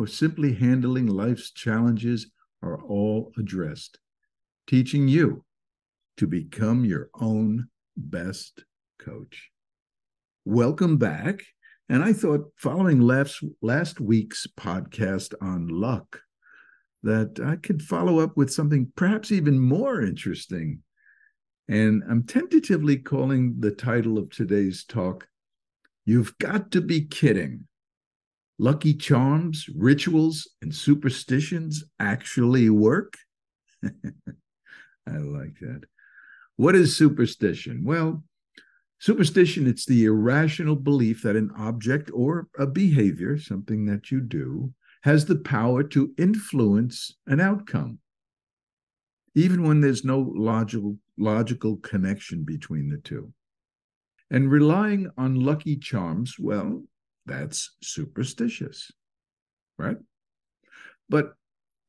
or simply handling life's challenges are all addressed, teaching you to become your own best coach. Welcome back. And I thought, following last, last week's podcast on luck, that I could follow up with something perhaps even more interesting. And I'm tentatively calling the title of today's talk, You've Got to Be Kidding lucky charms, rituals, and superstitions actually work? I like that. What is superstition? Well, superstition it's the irrational belief that an object or a behavior, something that you do, has the power to influence an outcome. Even when there's no logical logical connection between the two. And relying on lucky charms, well, that's superstitious, right? But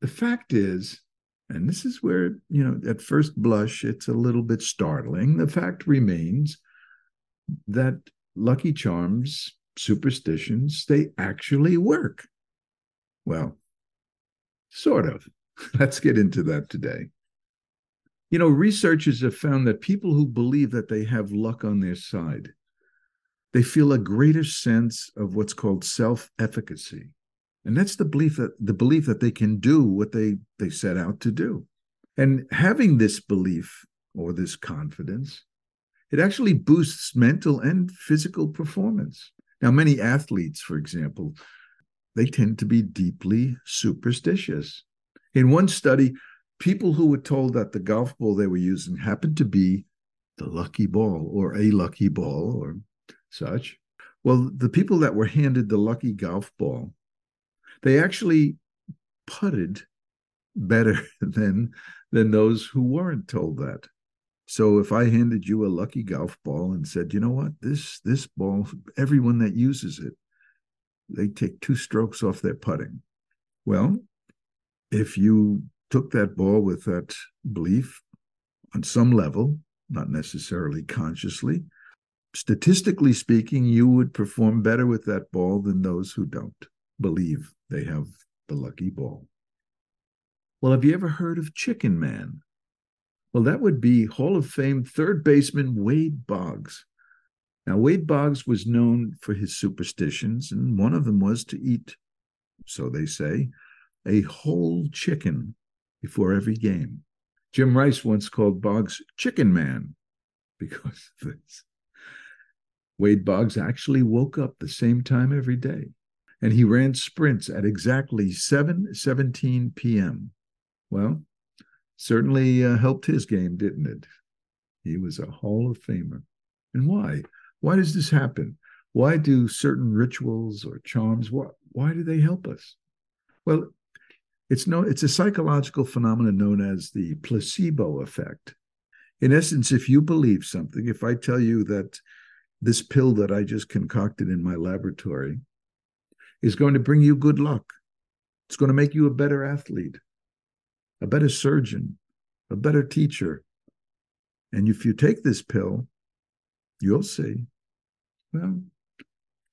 the fact is, and this is where, you know, at first blush, it's a little bit startling. The fact remains that lucky charms, superstitions, they actually work. Well, sort of. Let's get into that today. You know, researchers have found that people who believe that they have luck on their side they feel a greater sense of what's called self-efficacy. And that's the belief that the belief that they can do what they they set out to do. And having this belief or this confidence, it actually boosts mental and physical performance. Now, many athletes, for example, they tend to be deeply superstitious. In one study, people who were told that the golf ball they were using happened to be the lucky ball or a lucky ball or such. Well, the people that were handed the lucky golf ball, they actually putted better than than those who weren't told that. So if I handed you a lucky golf ball and said, you know what, this this ball, everyone that uses it, they take two strokes off their putting. Well, if you took that ball with that belief on some level, not necessarily consciously, statistically speaking, you would perform better with that ball than those who don't believe they have the lucky ball. Well, have you ever heard of Chicken Man? Well, that would be Hall of Fame third baseman Wade Boggs. Now, Wade Boggs was known for his superstitions, and one of them was to eat, so they say, a whole chicken before every game. Jim Rice once called Boggs Chicken Man because of this. Wade Boggs actually woke up the same time every day, and he ran sprints at exactly 7:17 p.m. Well, certainly uh, helped his game, didn't it? He was a Hall of Famer. And why? Why does this happen? Why do certain rituals or charms why, why do they help us? Well, it's no it's a psychological phenomenon known as the placebo effect. In essence, if you believe something, if I tell you that this pill that I just concocted in my laboratory is going to bring you good luck. It's going to make you a better athlete, a better surgeon, a better teacher. And if you take this pill, you'll see. Well,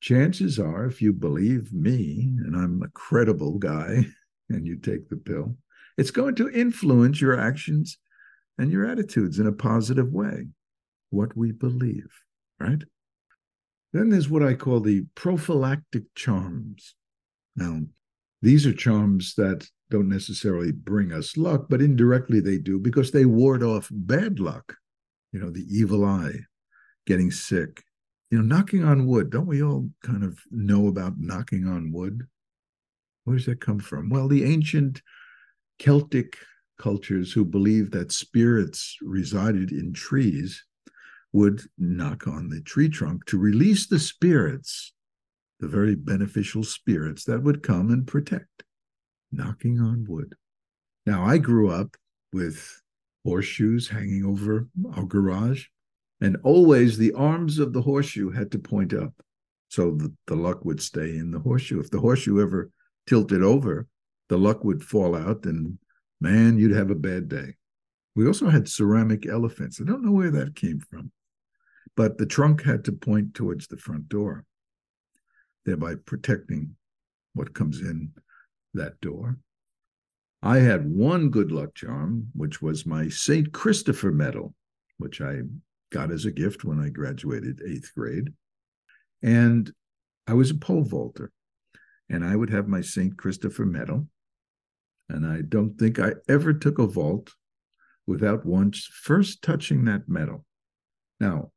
chances are, if you believe me, and I'm a credible guy, and you take the pill, it's going to influence your actions and your attitudes in a positive way. What we believe, right? Then there's what I call the prophylactic charms. Now, these are charms that don't necessarily bring us luck, but indirectly they do because they ward off bad luck. You know, the evil eye, getting sick, you know, knocking on wood. Don't we all kind of know about knocking on wood? Where does that come from? Well, the ancient Celtic cultures who believed that spirits resided in trees would knock on the tree trunk to release the spirits, the very beneficial spirits that would come and protect. knocking on wood. Now, I grew up with horseshoes hanging over our garage, and always the arms of the horseshoe had to point up so that the luck would stay in the horseshoe. If the horseshoe ever tilted over, the luck would fall out, and man, you'd have a bad day. We also had ceramic elephants. I don't know where that came from, but the trunk had to point towards the front door, thereby protecting what comes in that door. I had one good luck charm, which was my St. Christopher medal, which I got as a gift when I graduated eighth grade. And I was a pole vaulter, and I would have my St. Christopher medal. And I don't think I ever took a vault without once first touching that medal. Now,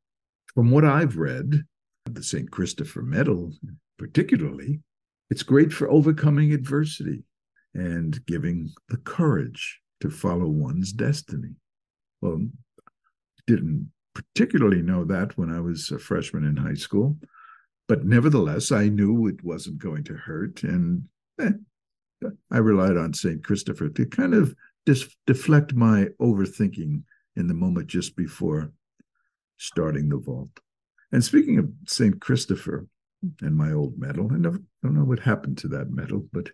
from what I've read, the St. Christopher medal particularly, it's great for overcoming adversity and giving the courage to follow one's destiny. Well, didn't particularly know that when I was a freshman in high school, but nevertheless, I knew it wasn't going to hurt, and eh, I relied on Saint Christopher to kind of dis- deflect my overthinking in the moment just before starting the vault. And speaking of Saint Christopher and my old medal, I don't know what happened to that medal, but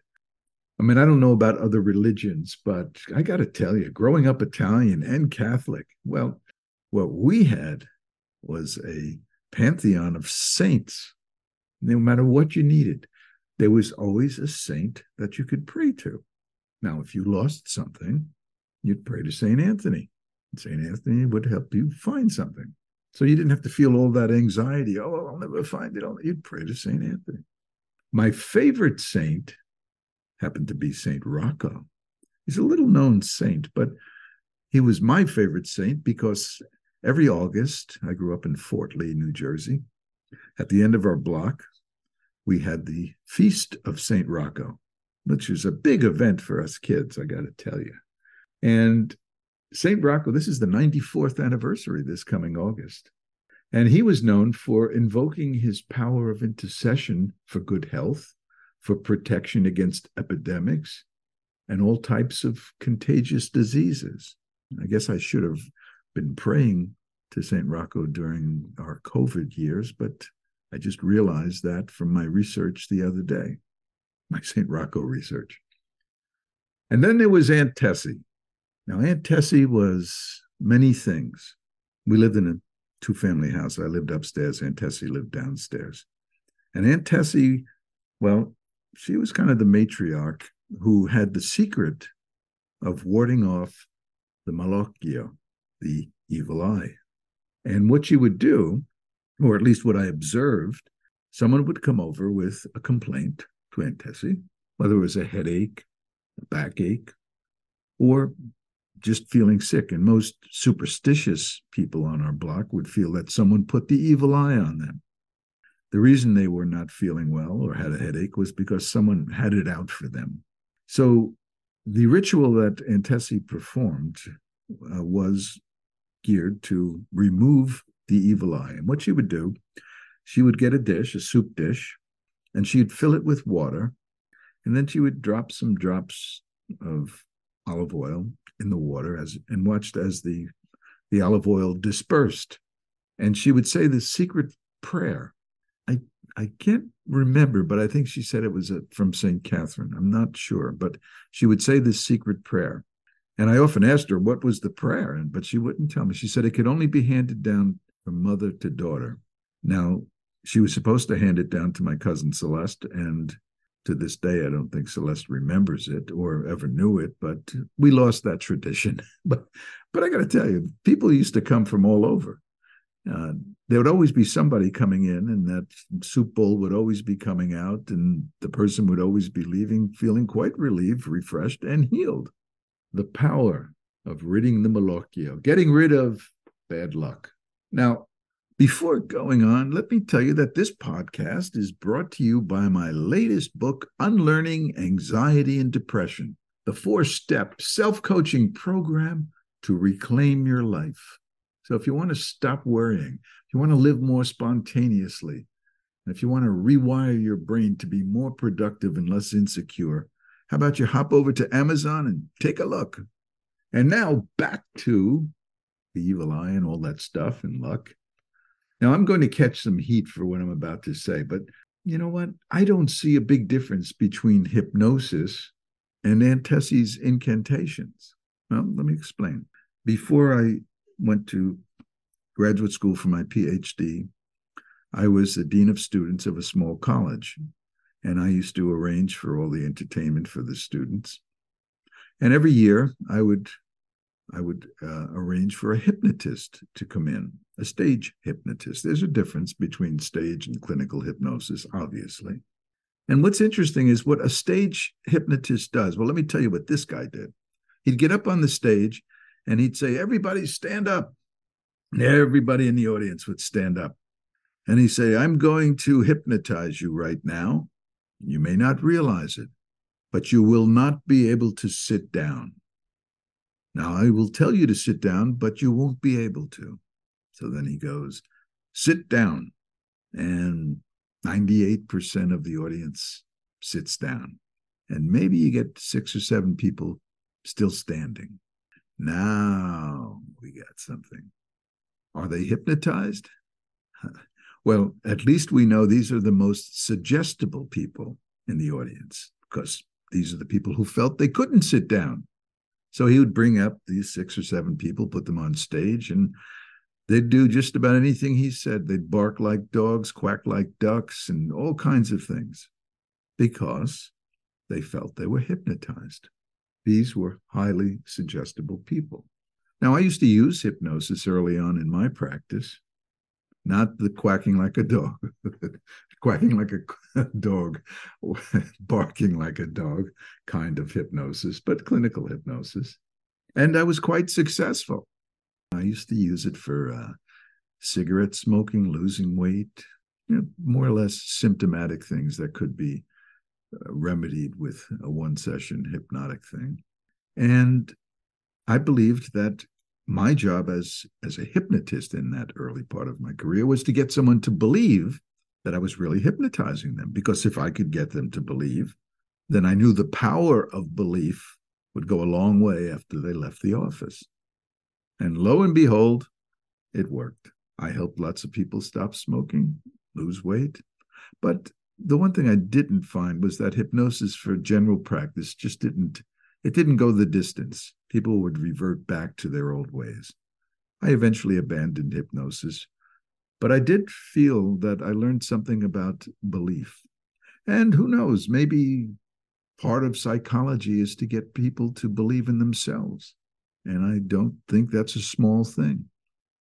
I mean, I don't know about other religions, but I got to tell you, growing up Italian and Catholic, well, what we had was a pantheon of saints. No matter what you needed, there was always a saint that you could pray to. Now, if you lost something, you'd pray to St. Anthony. St. Anthony would help you find something. So you didn't have to feel all that anxiety. Oh, I'll never find it. You'd pray to St. Anthony. My favorite saint happened to be St. Rocco. He's a little known saint, but he was my favorite saint because every August, I grew up in Fort Lee, New Jersey. At the end of our block, we had the Feast of St. Rocco, which is a big event for us kids, I got to tell you. And St. Rocco, this is the 94th anniversary this coming August. And he was known for invoking his power of intercession for good health for protection against epidemics and all types of contagious diseases. I guess I should have been praying to St. Rocco during our COVID years, but I just realized that from my research the other day, my St. Rocco research. And then there was Aunt Tessie. Now, Aunt Tessie was many things. We lived in a two family house. I lived upstairs, Aunt Tessie lived downstairs. And Aunt Tessie, well, she was kind of the matriarch who had the secret of warding off the malocchio, the evil eye. And what she would do, or at least what I observed, someone would come over with a complaint to Aunt Tessie, whether it was a headache, a backache, or just feeling sick. And most superstitious people on our block would feel that someone put the evil eye on them. The reason they were not feeling well or had a headache was because someone had it out for them. So the ritual that Aunt Tessie performed uh, was geared to remove the evil eye. And what she would do, she would get a dish, a soup dish, and she'd fill it with water. And then she would drop some drops of olive oil in the water as and watched as the the olive oil dispersed. And she would say the secret prayer I I can't remember, but I think she said it was a, from St. Catherine. I'm not sure, but she would say this secret prayer. And I often asked her what was the prayer, and but she wouldn't tell me. She said it could only be handed down from mother to daughter. Now, she was supposed to hand it down to my cousin Celeste, and to this day, I don't think Celeste remembers it or ever knew it, but we lost that tradition. but but I got to tell you, people used to come from all over. Uh, there would always be somebody coming in, and that soup bowl would always be coming out, and the person would always be leaving feeling quite relieved, refreshed, and healed. The power of ridding the malocchio, getting rid of bad luck. Now, before going on, let me tell you that this podcast is brought to you by my latest book, Unlearning Anxiety and Depression, the four step self coaching program to reclaim your life. So if you want to stop worrying, if you want to live more spontaneously, if you want to rewire your brain to be more productive and less insecure, How about you hop over to Amazon and take a look? And now back to the evil eye and all that stuff and luck. Now I'm going to catch some heat for what I'm about to say, but you know what? I don't see a big difference between hypnosis and Aunt Tessie's incantations. Well, let me explain. Before I went to graduate school for my PhD, I was the dean of students of a small college, and I used to arrange for all the entertainment for the students. And every year, I would I would uh, arrange for a hypnotist to come in, a stage hypnotist. There's a difference between stage and clinical hypnosis, obviously. And what's interesting is what a stage hypnotist does. Well, let me tell you what this guy did. He'd get up on the stage and he'd say, Everybody stand up. Everybody in the audience would stand up. And he'd say, I'm going to hypnotize you right now. You may not realize it, but you will not be able to sit down. Now, I will tell you to sit down, but you won't be able to. So then he goes, Sit down. And 98% of the audience sits down. And maybe you get six or seven people still standing. Now we got something. Are they hypnotized? well, at least we know these are the most suggestible people in the audience because these are the people who felt they couldn't sit down. So he would bring up these six or seven people, put them on stage, and they'd do just about anything he said. They'd bark like dogs, quack like ducks, and all kinds of things because they felt they were hypnotized. These were highly suggestible people. Now, I used to use hypnosis early on in my practice, not the quacking like a dog, quacking like a dog, barking like a dog kind of hypnosis, but clinical hypnosis. And I was quite successful. I used to use it for uh, cigarette smoking, losing weight, you know, more or less symptomatic things that could be uh, remedied with a one session hypnotic thing. And I believed that my job as as a hypnotist in that early part of my career was to get someone to believe that I was really hypnotizing them. Because if I could get them to believe, then I knew the power of belief would go a long way after they left the office. And lo and behold, it worked. I helped lots of people stop smoking, lose weight. But the one thing I didn't find was that hypnosis for general practice just didn't it didn't go the distance. People would revert back to their old ways. I eventually abandoned hypnosis but I did feel that I learned something about belief. And who knows, maybe part of psychology is to get people to believe in themselves. And I don't think that's a small thing.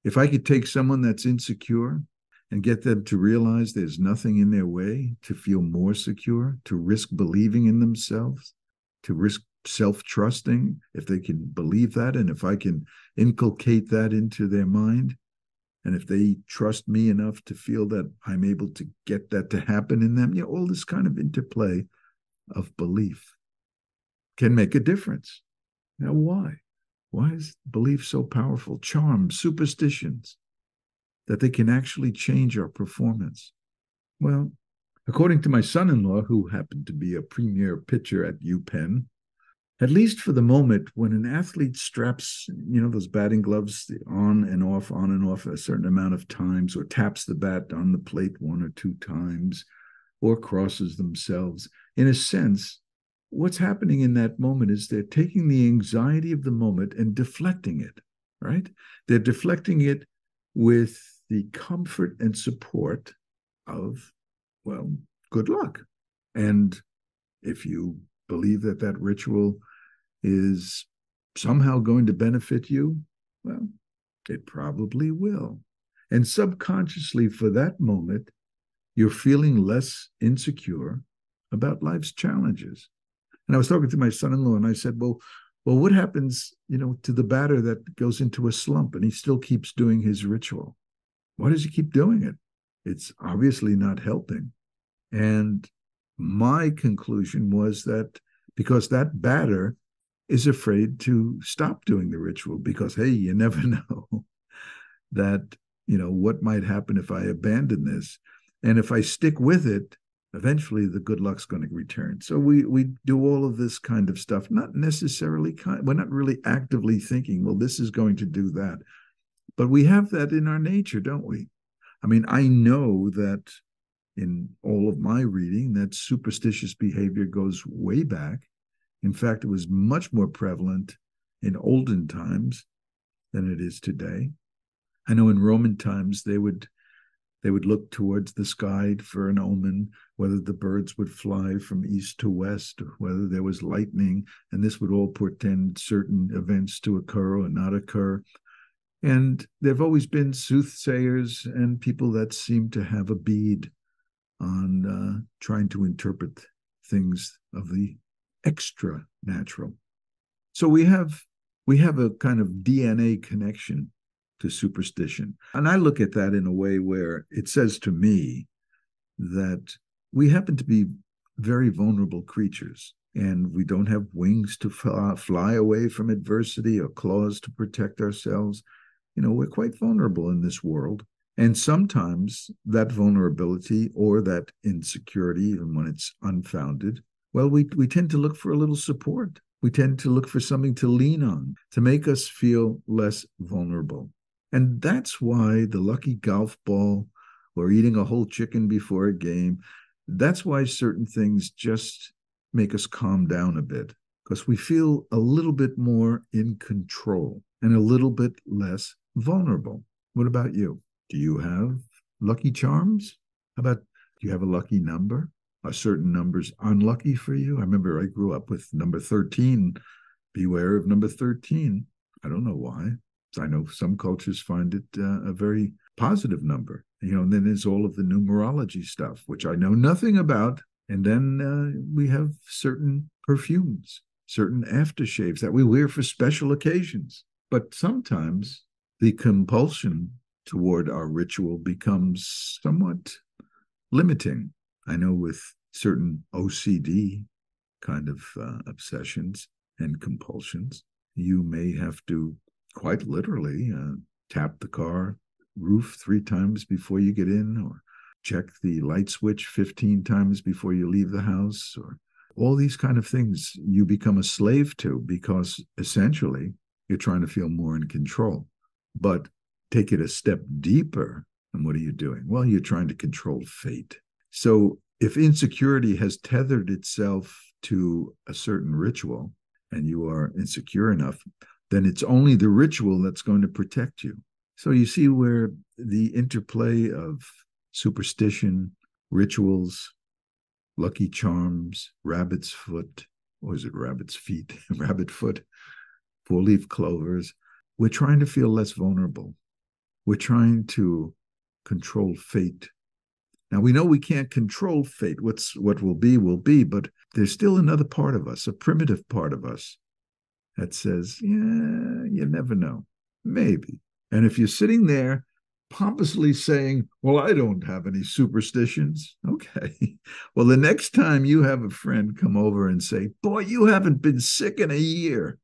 If I could take someone that's insecure and get them to realize there's nothing in their way to feel more secure, to risk believing in themselves, to risk self trusting, if they can believe that, and if I can inculcate that into their mind, and if they trust me enough to feel that I'm able to get that to happen in them, you know, all this kind of interplay of belief can make a difference. Now, why? Why is belief so powerful? Charm, superstitions, that they can actually change our performance. Well, according to my son in law, who happened to be a premier pitcher at UPenn, at least for the moment, when an athlete straps, you know, those batting gloves on and off, on and off a certain amount of times, or taps the bat on the plate one or two times, or crosses themselves, in a sense, what's happening in that moment is they're taking the anxiety of the moment and deflecting it, right? They're deflecting it with the comfort and support of, well, good luck. And if you believe that that ritual is somehow going to benefit you? Well, it probably will. And subconsciously, for that moment, you're feeling less insecure about life's challenges. And I was talking to my son-in-law, and I said, "Well, well, what happens, you know, to the batter that goes into a slump and he still keeps doing his ritual? Why does he keep doing it? It's obviously not helping." And my conclusion was that because that batter is afraid to stop doing the ritual because hey you never know that you know what might happen if i abandon this and if i stick with it eventually the good luck's going to return. So we we do all of this kind of stuff, not necessarily kind, we're not really actively thinking, well, this is going to do that. But we have that in our nature, don't we? I mean, I know that in all of my reading that superstitious behavior goes way back. In fact, it was much more prevalent in olden times than it is today. I know in Roman times they would they would look towards the sky for an omen, whether the birds would fly from east to west, whether there was lightning, and this would all portend certain events to occur or not occur. And there have always been soothsayers and people that seem to have a bead on uh, trying to interpret things of the extra natural. So we have we have a kind of DNA connection to superstition. And I look at that in a way where it says to me that we happen to be very vulnerable creatures and we don't have wings to fly away from adversity or claws to protect ourselves. You know, we're quite vulnerable in this world. And sometimes that vulnerability or that insecurity, even when it's unfounded, well, we, we tend to look for a little support. We tend to look for something to lean on to make us feel less vulnerable. And that's why the lucky golf ball or eating a whole chicken before a game, that's why certain things just make us calm down a bit because we feel a little bit more in control and a little bit less vulnerable. What about you? Do you have lucky charms? How about do you have a lucky number? Are certain numbers unlucky for you? I remember I grew up with number 13. Beware of number 13. I don't know why. I know some cultures find it uh, a very positive number. You know, and then there's all of the numerology stuff, which I know nothing about. And then uh, we have certain perfumes, certain aftershaves that we wear for special occasions. But sometimes the compulsion toward our ritual becomes somewhat limiting. I know with certain OCD kind of uh, obsessions and compulsions, you may have to quite literally uh, tap the car roof three times before you get in, or check the light switch 15 times before you leave the house, or all these kind of things you become a slave to because essentially you're trying to feel more in control. But take it a step deeper. And what are you doing? Well, you're trying to control fate. So if insecurity has tethered itself to a certain ritual and you are insecure enough, then it's only the ritual that's going to protect you. So you see where the interplay of superstition, rituals, lucky charms, rabbit's foot, or is it rabbit's feet, rabbit foot, four leaf clovers, we're trying to feel less vulnerable. We're trying to control fate. Now we know we can't control fate. What's what will be will be, but there's still another part of us, a primitive part of us, that says, "Yeah, you never know, maybe." And if you're sitting there pompously saying, Well, I don't have any superstitions. Okay. Well, the next time you have a friend come over and say, Boy, you haven't been sick in a year,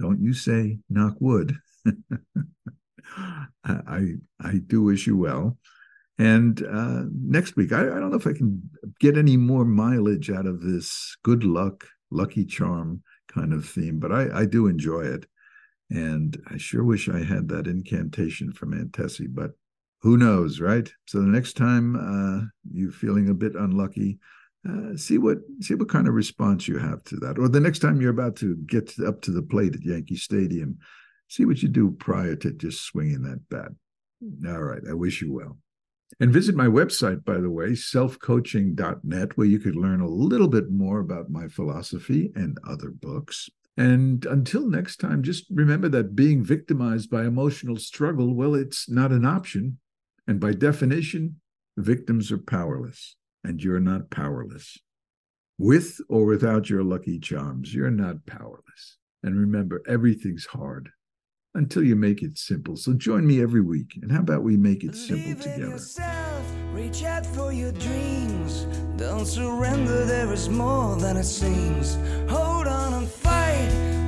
don't you say, Knock wood. I I do wish you well. And uh, next week, I, I, don't know if I can get any more mileage out of this good luck, lucky charm kind of theme, but I, I do enjoy it. And I sure wish I had that incantation from Aunt Tessie, but who knows, right? So the next time uh, you're feeling a bit unlucky, uh, see what see what kind of response you have to that. Or the next time you're about to get up to the plate at Yankee Stadium, see what you do prior to just swinging that bat. All right. I wish you well. And visit my website, by the way, selfcoaching.net, where you could learn a little bit more about my philosophy and other books. And until next time, just remember that being victimized by emotional struggle, well, it's not an option. And by definition, victims are powerless, and you're not powerless. With or without your lucky charms, you're not powerless. And remember, everything's hard until you make it simple. So join me every week. And how about we make it simple Believe together? Yourself, reach out for your dreams. Don't surrender, there is more than it seems. Hold on and fight.